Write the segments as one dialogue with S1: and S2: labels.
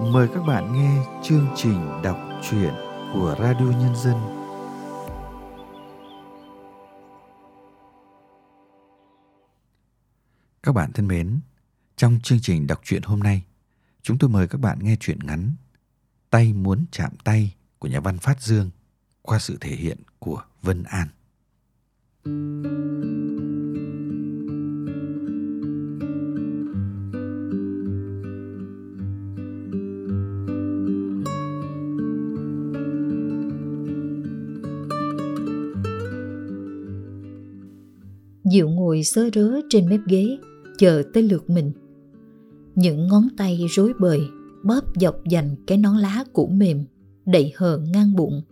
S1: Mời các bạn nghe chương trình đọc truyện của Radio Nhân dân. Các bạn thân mến, trong chương trình đọc truyện hôm nay, chúng tôi mời các bạn nghe truyện ngắn Tay muốn chạm tay của nhà văn Phát Dương qua sự thể hiện của Vân An.
S2: Diệu ngồi sớ rớ trên mép ghế, chờ tới lượt mình. Những ngón tay rối bời, bóp dọc dành cái nón lá cũ mềm, đậy hờ ngang bụng.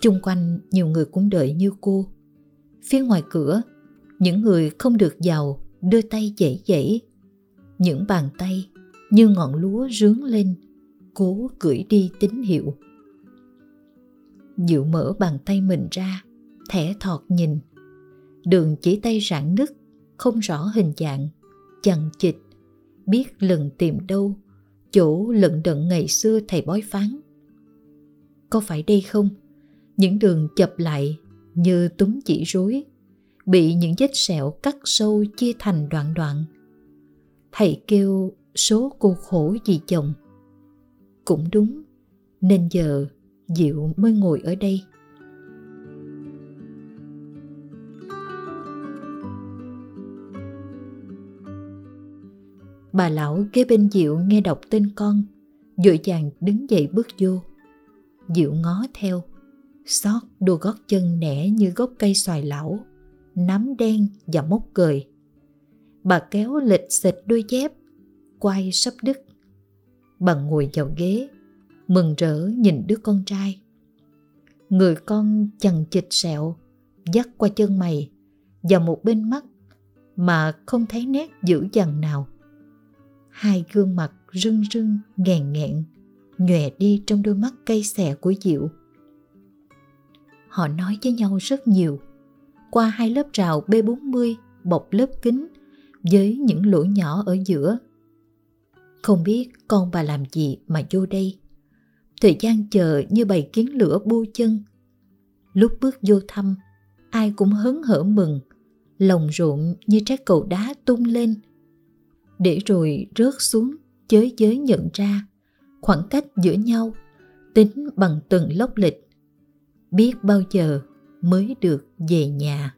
S2: Chung quanh nhiều người cũng đợi như cô. Phía ngoài cửa, những người không được giàu đưa tay dãy dãy. Những bàn tay như ngọn lúa rướng lên, cố gửi đi tín hiệu. Diệu mở bàn tay mình ra, thẻ thọt nhìn đường chỉ tay rạn nứt, không rõ hình dạng, chằng chịt, biết lần tìm đâu, chỗ lận đận ngày xưa thầy bói phán. Có phải đây không? Những đường chập lại như túm chỉ rối, bị những vết sẹo cắt sâu chia thành đoạn đoạn. Thầy kêu số cô khổ vì chồng. Cũng đúng, nên giờ diệu mới ngồi ở đây. Bà lão kế bên Diệu nghe đọc tên con, dội vàng đứng dậy bước vô. Diệu ngó theo, xót đôi gót chân nẻ như gốc cây xoài lão, nắm đen và mốc cười. Bà kéo lịch xịt đôi dép, quay sắp đứt. Bà ngồi vào ghế, mừng rỡ nhìn đứa con trai. Người con chằng chịch sẹo, dắt qua chân mày và một bên mắt mà không thấy nét dữ dằn nào hai gương mặt rưng rưng nghẹn nghẹn nhòe đi trong đôi mắt cây xè của Diệu. Họ nói với nhau rất nhiều qua hai lớp rào B40 bọc lớp kính với những lỗ nhỏ ở giữa. Không biết con bà làm gì mà vô đây. Thời gian chờ như bầy kiến lửa bu chân. Lúc bước vô thăm, ai cũng hớn hở mừng, lòng rộn như trái cầu đá tung lên – để rồi rớt xuống chới giới nhận ra khoảng cách giữa nhau tính bằng từng lốc lịch, biết bao giờ mới được về nhà.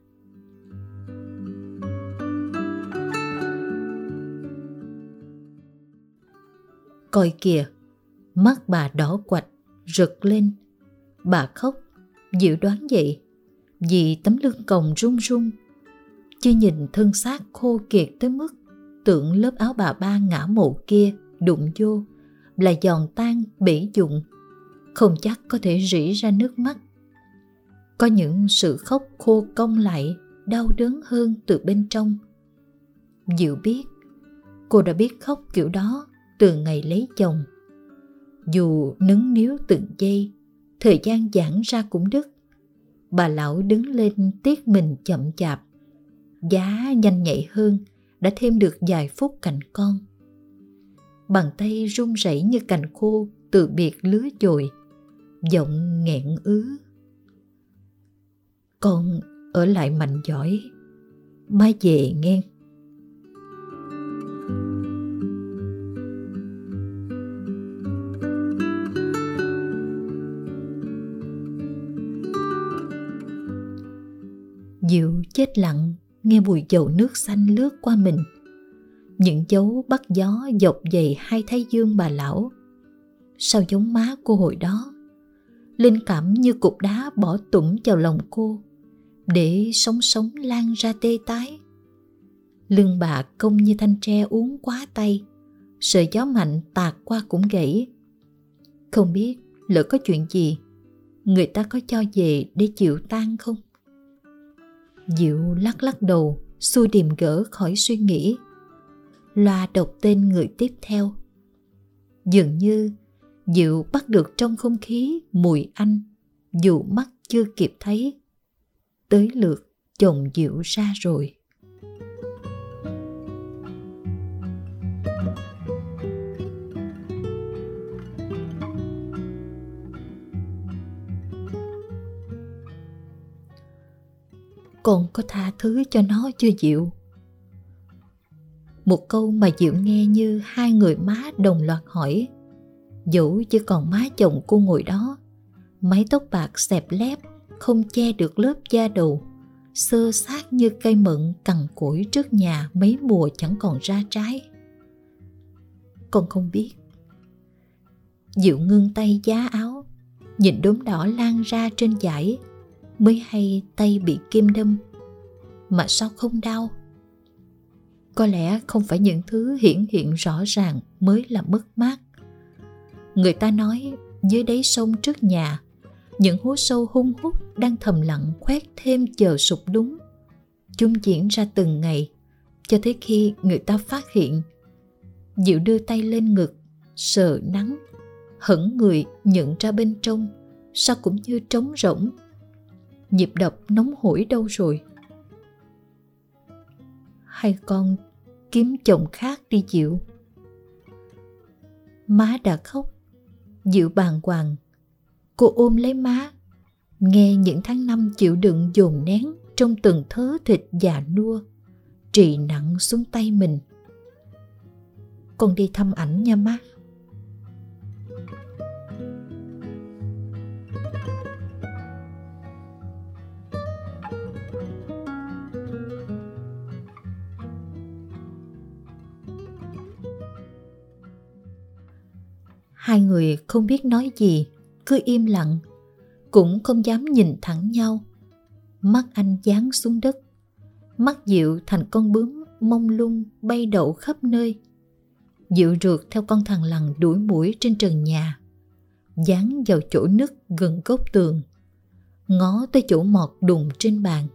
S2: Coi kìa, mắt bà đỏ quạch, rực lên. Bà khóc, dự đoán vậy, vì tấm lưng còng run run, chưa nhìn thân xác khô kiệt tới mức tưởng lớp áo bà ba ngã mộ kia, đụng vô, là giòn tan, bể dụng, không chắc có thể rỉ ra nước mắt. Có những sự khóc khô cong lại, đau đớn hơn từ bên trong. Diệu biết, cô đã biết khóc kiểu đó từ ngày lấy chồng. Dù nứng níu từng giây, thời gian giãn ra cũng đứt. Bà lão đứng lên tiếc mình chậm chạp, giá nhanh nhạy hơn đã thêm được vài phút cạnh con. Bàn tay run rẩy như cành khô từ biệt lứa dồi, giọng nghẹn ứ. Con ở lại mạnh giỏi, má về nghe. Diệu chết lặng nghe mùi dầu nước xanh lướt qua mình. Những dấu bắt gió dọc dày hai thái dương bà lão. Sao giống má cô hồi đó? Linh cảm như cục đá bỏ tủng vào lòng cô, để sống sống lan ra tê tái. Lưng bà công như thanh tre uống quá tay, sợi gió mạnh tạt qua cũng gãy. Không biết lỡ có chuyện gì, người ta có cho về để chịu tan không? Diệu lắc lắc đầu, xui điềm gỡ khỏi suy nghĩ. Loa đọc tên người tiếp theo. Dường như Diệu bắt được trong không khí mùi anh, dù mắt chưa kịp thấy. Tới lượt chồng Diệu ra rồi. Con có tha thứ cho nó chưa Diệu? Một câu mà Diệu nghe như hai người má đồng loạt hỏi. Dẫu chỉ còn má chồng cô ngồi đó, mái tóc bạc xẹp lép, không che được lớp da đầu, sơ sát như cây mận cằn cỗi trước nhà mấy mùa chẳng còn ra trái. Con không biết. Diệu ngưng tay giá áo, nhìn đốm đỏ lan ra trên dải, mới hay tay bị kim đâm. Mà sao không đau? có lẽ không phải những thứ hiển hiện rõ ràng mới là mất mát người ta nói, dưới đáy sông trước nhà, những hố sâu hung hút đang thầm lặng khoét thêm chờ sụp đúng chúng diễn ra từng ngày, cho tới khi người ta phát hiện diệu đưa tay lên ngực, sờ nắng, hững người nhận ra bên trong, sao cũng như trống rỗng nhịp đập nóng hổi đâu rồi hay con kiếm chồng khác đi Diệu. Má đã khóc, Diệu bàng hoàng. Cô ôm lấy má, nghe những tháng năm chịu đựng dồn nén trong từng thớ thịt già nua, trị nặng xuống tay mình. Con đi thăm ảnh nha má. Hai người không biết nói gì, cứ im lặng, cũng không dám nhìn thẳng nhau. Mắt anh dán xuống đất, mắt Diệu thành con bướm mông lung bay đậu khắp nơi. Diệu rượt theo con thằng lằn đuổi mũi trên trần nhà, dán vào chỗ nứt gần gốc tường, ngó tới chỗ mọt đùng trên bàn.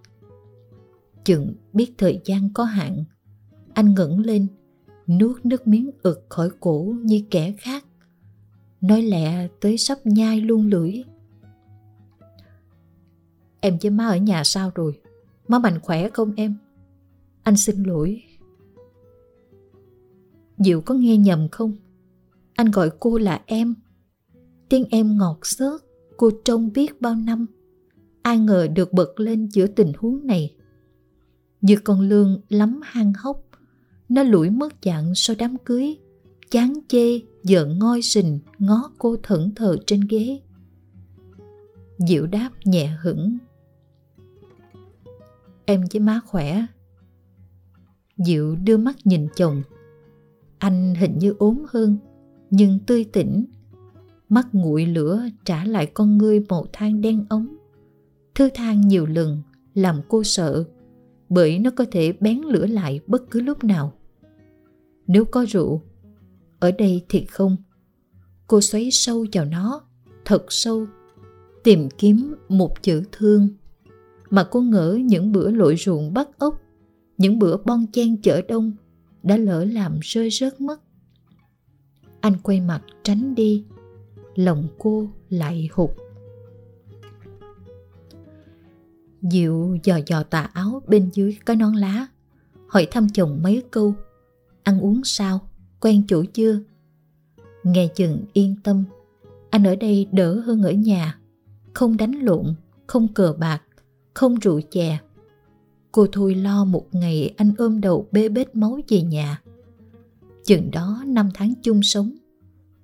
S2: Chừng biết thời gian có hạn, anh ngẩng lên, nuốt nước miếng ực khỏi cổ như kẻ khác nói lẹ tới sắp nhai luôn lưỡi. Em với má ở nhà sao rồi? Má mạnh khỏe không em? Anh xin lỗi. Diệu có nghe nhầm không? Anh gọi cô là em. Tiếng em ngọt xớt, cô trông biết bao năm. Ai ngờ được bật lên giữa tình huống này. Như con lương lắm hang hốc, nó lủi mất dạng sau đám cưới, chán chê giờ ngoi sình ngó cô thẫn thờ trên ghế. Diệu đáp nhẹ hững. Em với má khỏe. Diệu đưa mắt nhìn chồng. Anh hình như ốm hơn, nhưng tươi tỉnh. Mắt nguội lửa trả lại con ngươi màu than đen ống. Thư than nhiều lần làm cô sợ, bởi nó có thể bén lửa lại bất cứ lúc nào. Nếu có rượu ở đây thì không. Cô xoáy sâu vào nó, thật sâu, tìm kiếm một chữ thương. Mà cô ngỡ những bữa lội ruộng bắt ốc, những bữa bon chen chở đông đã lỡ làm rơi rớt mất. Anh quay mặt tránh đi, lòng cô lại hụt. Diệu dò dò tà áo bên dưới có nón lá, Hỏi thăm chồng mấy câu, Ăn uống sao? Quen chủ chưa? Nghe chừng yên tâm, anh ở đây đỡ hơn ở nhà. Không đánh lộn, không cờ bạc, không rượu chè. Cô thôi lo một ngày anh ôm đầu bê bết máu về nhà. Chừng đó năm tháng chung sống,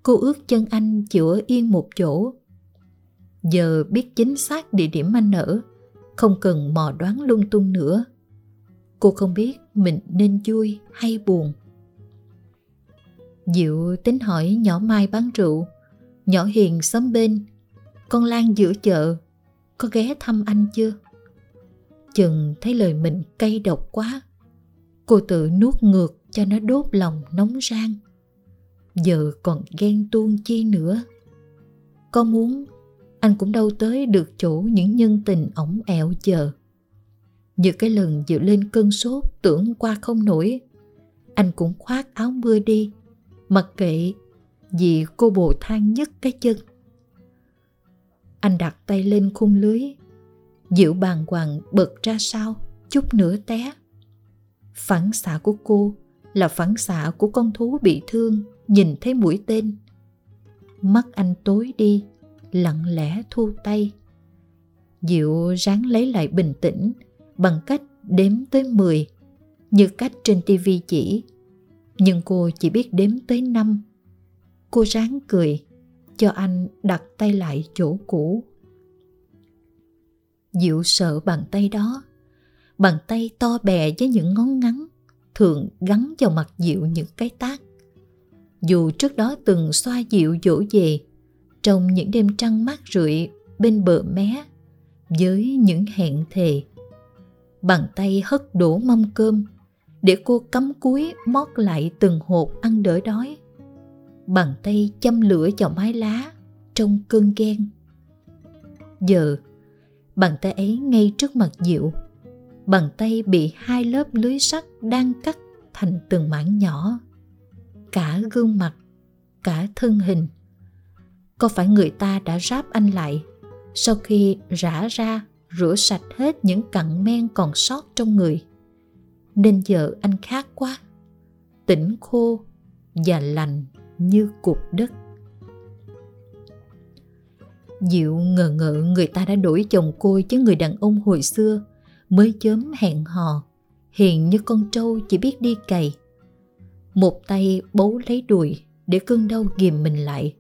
S2: cô ước chân anh chịu ở yên một chỗ. Giờ biết chính xác địa điểm anh ở, không cần mò đoán lung tung nữa. Cô không biết mình nên vui hay buồn. Diệu tính hỏi nhỏ Mai bán rượu, nhỏ Hiền xóm bên, con Lan giữa chợ, có ghé thăm anh chưa? Chừng thấy lời mình cay độc quá, cô tự nuốt ngược cho nó đốt lòng nóng rang. Giờ còn ghen tuông chi nữa. Có muốn, anh cũng đâu tới được chỗ những nhân tình ổng ẹo chờ. Như cái lần Diệu lên cơn sốt tưởng qua không nổi, anh cũng khoác áo mưa đi Mặc kệ vì cô bồ than nhất cái chân. Anh đặt tay lên khung lưới, Diệu bàng hoàng bật ra sau, chút nữa té. Phản xạ của cô là phản xạ của con thú bị thương nhìn thấy mũi tên. Mắt anh tối đi, lặng lẽ thu tay. Diệu ráng lấy lại bình tĩnh, bằng cách đếm tới 10 như cách trên tivi chỉ. Nhưng cô chỉ biết đếm tới năm. Cô ráng cười, cho anh đặt tay lại chỗ cũ. Diệu sợ bàn tay đó. Bàn tay to bè với những ngón ngắn, thường gắn vào mặt Diệu những cái tác. Dù trước đó từng xoa dịu dỗ về trong những đêm trăng mát rượi bên bờ mé, với những hẹn thề. Bàn tay hất đổ mâm cơm để cô cắm cúi mót lại từng hộp ăn đỡ đói. Bàn tay châm lửa vào mái lá trong cơn ghen. Giờ, bàn tay ấy ngay trước mặt Diệu. Bàn tay bị hai lớp lưới sắt đang cắt thành từng mảng nhỏ. Cả gương mặt, cả thân hình. Có phải người ta đã ráp anh lại sau khi rã ra rửa sạch hết những cặn men còn sót trong người nên giờ anh khát quá tỉnh khô và lành như cục đất Diệu ngờ ngợ người ta đã đổi chồng cô chứ người đàn ông hồi xưa mới chớm hẹn hò, hiền như con trâu chỉ biết đi cày. Một tay bấu lấy đùi để cơn đau ghìm mình lại.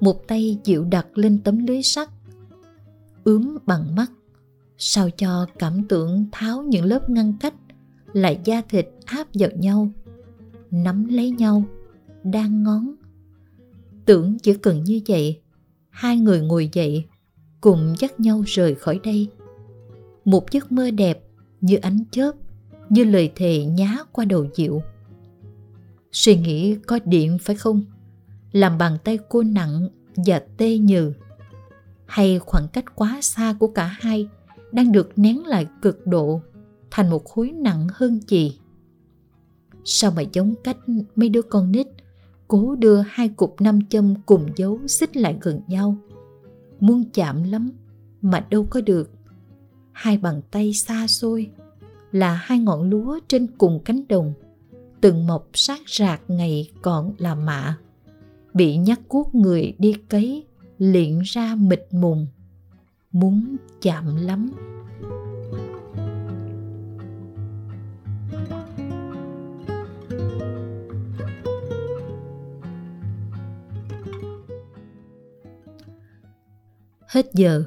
S2: Một tay Diệu đặt lên tấm lưới sắt, ướm bằng mắt, sao cho cảm tưởng tháo những lớp ngăn cách lại da thịt áp vào nhau, nắm lấy nhau, đang ngón. Tưởng chỉ cần như vậy, hai người ngồi dậy, cùng dắt nhau rời khỏi đây. Một giấc mơ đẹp như ánh chớp, như lời thề nhá qua đầu diệu. Suy nghĩ có điện phải không? Làm bàn tay cô nặng và tê nhừ. Hay khoảng cách quá xa của cả hai đang được nén lại cực độ? Thành một khối nặng hơn chì. Sao mà giống cách mấy đứa con nít cố đưa hai cục nam châm cùng dấu xích lại gần nhau. Muốn chạm lắm mà đâu có được. Hai bàn tay xa xôi là hai ngọn lúa trên cùng cánh đồng từng mọc sát rạc ngày còn là mạ bị nhắc cuốc người đi cấy liện ra mịt mùng muốn chạm lắm Hết giờ,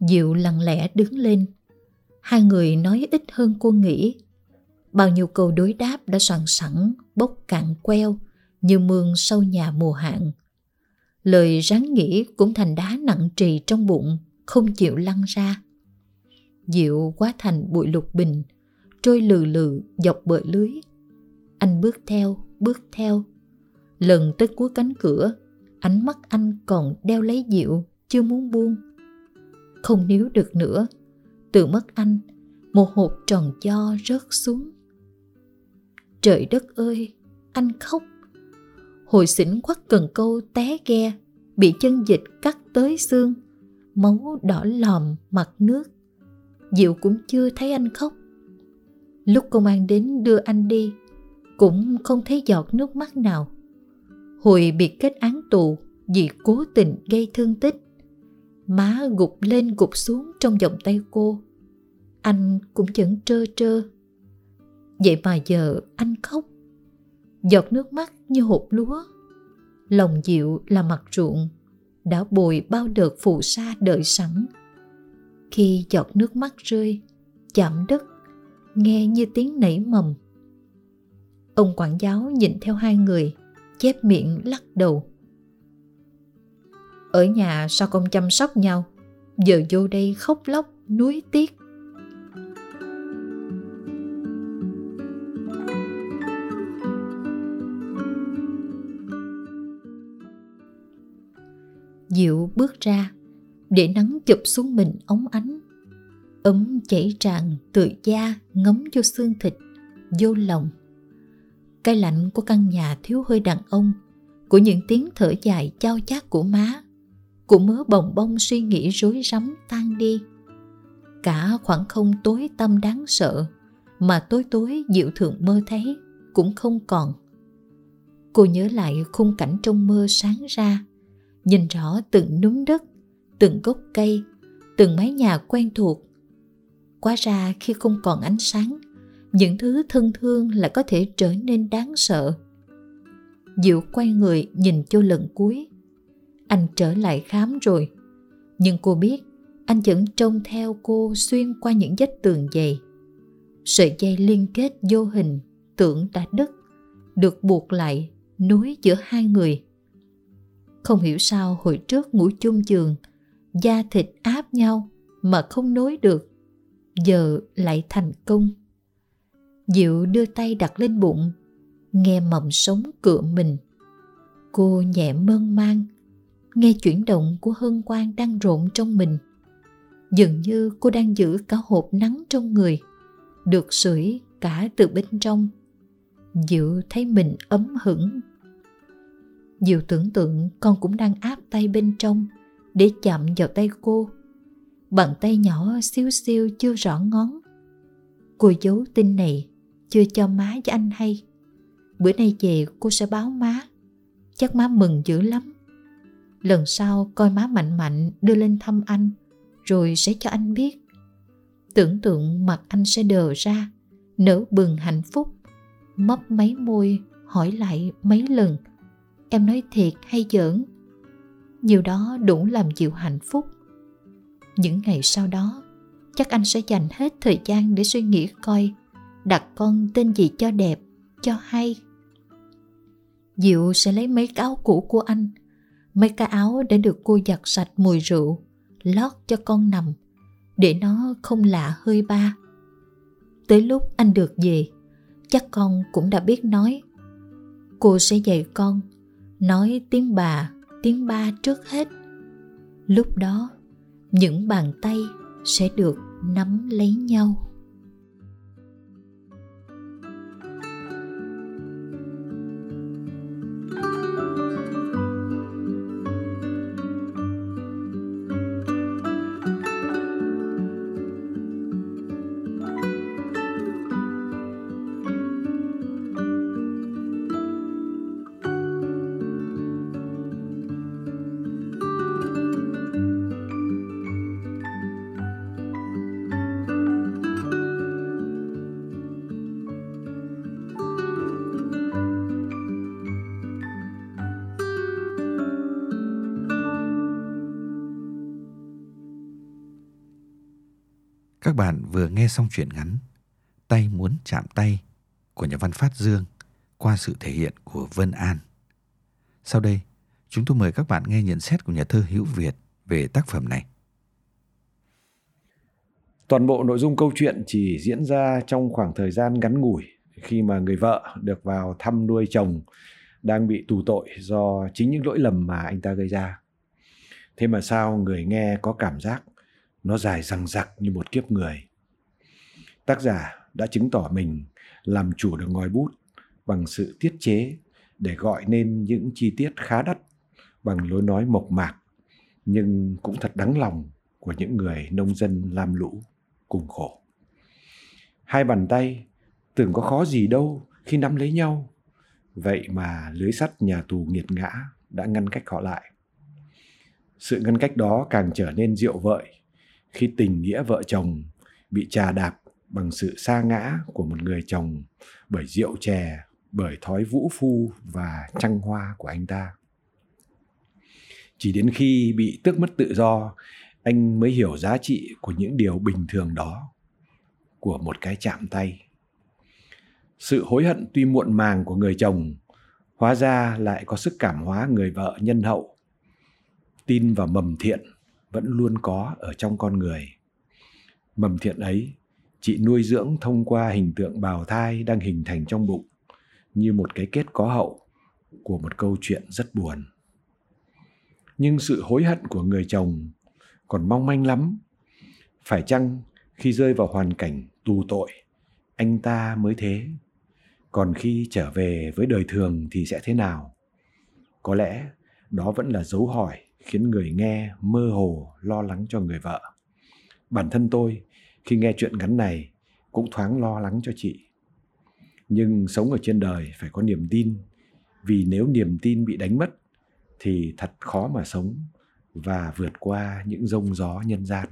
S2: Diệu lặng lẽ đứng lên. Hai người nói ít hơn cô nghĩ. Bao nhiêu câu đối đáp đã soạn sẵn, bốc cạn queo như mương sâu nhà mùa hạn. Lời ráng nghĩ cũng thành đá nặng trì trong bụng, không chịu lăn ra. Diệu quá thành bụi lục bình, trôi lừ lừ dọc bờ lưới. Anh bước theo, bước theo. Lần tới cuối cánh cửa, ánh mắt anh còn đeo lấy Diệu, chưa muốn buông. Không níu được nữa. Tự mất anh một hộp tròn cho rớt xuống. Trời đất ơi anh khóc. Hồi xỉn quắc cần câu té ghe bị chân dịch cắt tới xương. Máu đỏ lòm mặt nước. Diệu cũng chưa thấy anh khóc. Lúc công an đến đưa anh đi cũng không thấy giọt nước mắt nào hồi bị kết án tù vì cố tình gây thương tích. Má gục lên gục xuống trong vòng tay cô. Anh cũng vẫn trơ trơ. Vậy mà giờ anh khóc. Giọt nước mắt như hộp lúa. Lòng dịu là mặt ruộng, Đã bồi bao đợt phù sa đợi sẵn. Khi giọt nước mắt rơi, Chạm đất, Nghe như tiếng nảy mầm. Ông quản giáo nhìn theo hai người. Chép miệng lắc đầu. Ở nhà sao không chăm sóc nhau? Giờ vô đây khóc lóc, nuối tiếc. Diệu bước ra, Để nắng chụp xuống mình ống ánh. Ấm chảy tràn từ da ngấm vô xương thịt, Vô lòng. Cái lạnh của căn nhà thiếu hơi đàn ông Của những tiếng thở dài chao chát của má của mớ bồng bông suy nghĩ rối rắm tan đi. Cả khoảng không tối tâm đáng sợ mà tối tối diệu thường mơ thấy cũng không còn. Cô nhớ lại khung cảnh trong mơ sáng ra nhìn rõ từng núm đất từng gốc cây từng mái nhà quen thuộc. Quá ra khi không còn ánh sáng, những thứ thân thương lại có thể trở nên đáng sợ. Diệu quay người nhìn cho lần cuối. Anh trở lại khám rồi. Nhưng cô biết anh vẫn trông theo cô xuyên qua những vách tường dày. Sợi dây liên kết vô hình tưởng đã đứt, được buộc lại nối giữa hai người. Không hiểu sao hồi trước ngủ chung giường, da thịt áp nhau mà không nối được. Giờ lại thành công. Diệu đưa tay đặt lên bụng, nghe mầm sống cựa mình. Cô nhẹ mơn mang, nghe chuyển động của hân quang đang rộn trong mình. Dường như cô đang giữ cả hộp nắng trong người, được sưởi cả từ bên trong. Diệu thấy mình ấm hững. Diệu tưởng tượng con cũng đang áp tay bên trong để chạm vào tay cô. Bàn tay nhỏ xíu xiu chưa rõ ngón. Cô giấu tin này, chưa cho má với anh hay. Bữa nay về cô sẽ báo má. Chắc má mừng dữ lắm. Lần sau coi má mạnh mạnh đưa lên thăm anh, rồi sẽ cho anh biết. Tưởng tượng mặt anh sẽ đờ ra, nở bừng hạnh phúc. Mấp mấy môi, hỏi lại mấy lần. Em nói thiệt hay giỡn? Nhiều đó đủ làm chịu hạnh phúc. Những ngày sau đó, chắc anh sẽ dành hết thời gian để suy nghĩ coi đặt con tên gì cho đẹp, cho hay. Diệu sẽ lấy mấy cái áo cũ của anh, mấy cái áo đã được cô giặt sạch mùi rượu, lót cho con nằm, để nó không lạ hơi ba. Tới lúc anh được về, chắc con cũng đã biết nói. Cô sẽ dạy con, nói tiếng bà, tiếng ba trước hết. Lúc đó, những bàn tay sẽ được nắm lấy nhau
S1: nghe xong chuyện ngắn Tay muốn chạm tay của nhà văn Phát Dương qua sự thể hiện của Vân An. Sau đây, chúng tôi mời các bạn nghe nhận xét của nhà thơ Hữu Việt về tác phẩm này.
S3: Toàn bộ nội dung câu chuyện chỉ diễn ra trong khoảng thời gian ngắn ngủi khi mà người vợ được vào thăm nuôi chồng đang bị tù tội do chính những lỗi lầm mà anh ta gây ra. Thế mà sao người nghe có cảm giác nó dài răng rặc như một kiếp người. Tác giả đã chứng tỏ mình làm chủ được ngòi bút bằng sự tiết chế để gọi nên những chi tiết khá đắt bằng lối nói mộc mạc nhưng cũng thật đắng lòng của những người nông dân lam lũ cùng khổ. Hai bàn tay tưởng có khó gì đâu khi nắm lấy nhau, vậy mà lưới sắt nhà tù nghiệt ngã đã ngăn cách họ lại. Sự ngăn cách đó càng trở nên rượu vợi khi tình nghĩa vợ chồng bị trà đạp bằng sự sa ngã của một người chồng bởi rượu chè, bởi thói vũ phu và trăng hoa của anh ta. Chỉ đến khi bị tước mất tự do, anh mới hiểu giá trị của những điều bình thường đó, của một cái chạm tay. Sự hối hận tuy muộn màng của người chồng, hóa ra lại có sức cảm hóa người vợ nhân hậu. Tin vào mầm thiện vẫn luôn có ở trong con người. Mầm thiện ấy, chị nuôi dưỡng thông qua hình tượng bào thai đang hình thành trong bụng, như một cái kết có hậu của một câu chuyện rất buồn. Nhưng sự hối hận của người chồng còn mong manh lắm. Phải chăng khi rơi vào hoàn cảnh tù tội, anh ta mới thế? Còn khi trở về với đời thường thì sẽ thế nào? Có lẽ đó vẫn là dấu hỏi khiến người nghe mơ hồ lo lắng cho người vợ. Bản thân tôi khi nghe chuyện ngắn này cũng thoáng lo lắng cho chị. Nhưng sống ở trên đời phải có niềm tin, vì nếu niềm tin bị đánh mất thì thật khó mà sống và vượt qua những rông gió nhân gian.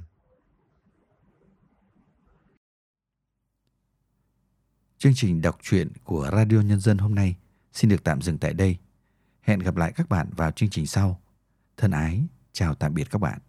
S1: Chương trình đọc truyện của Radio Nhân dân hôm nay xin được tạm dừng tại đây. Hẹn gặp lại các bạn vào chương trình sau. Thân ái, chào tạm biệt các bạn.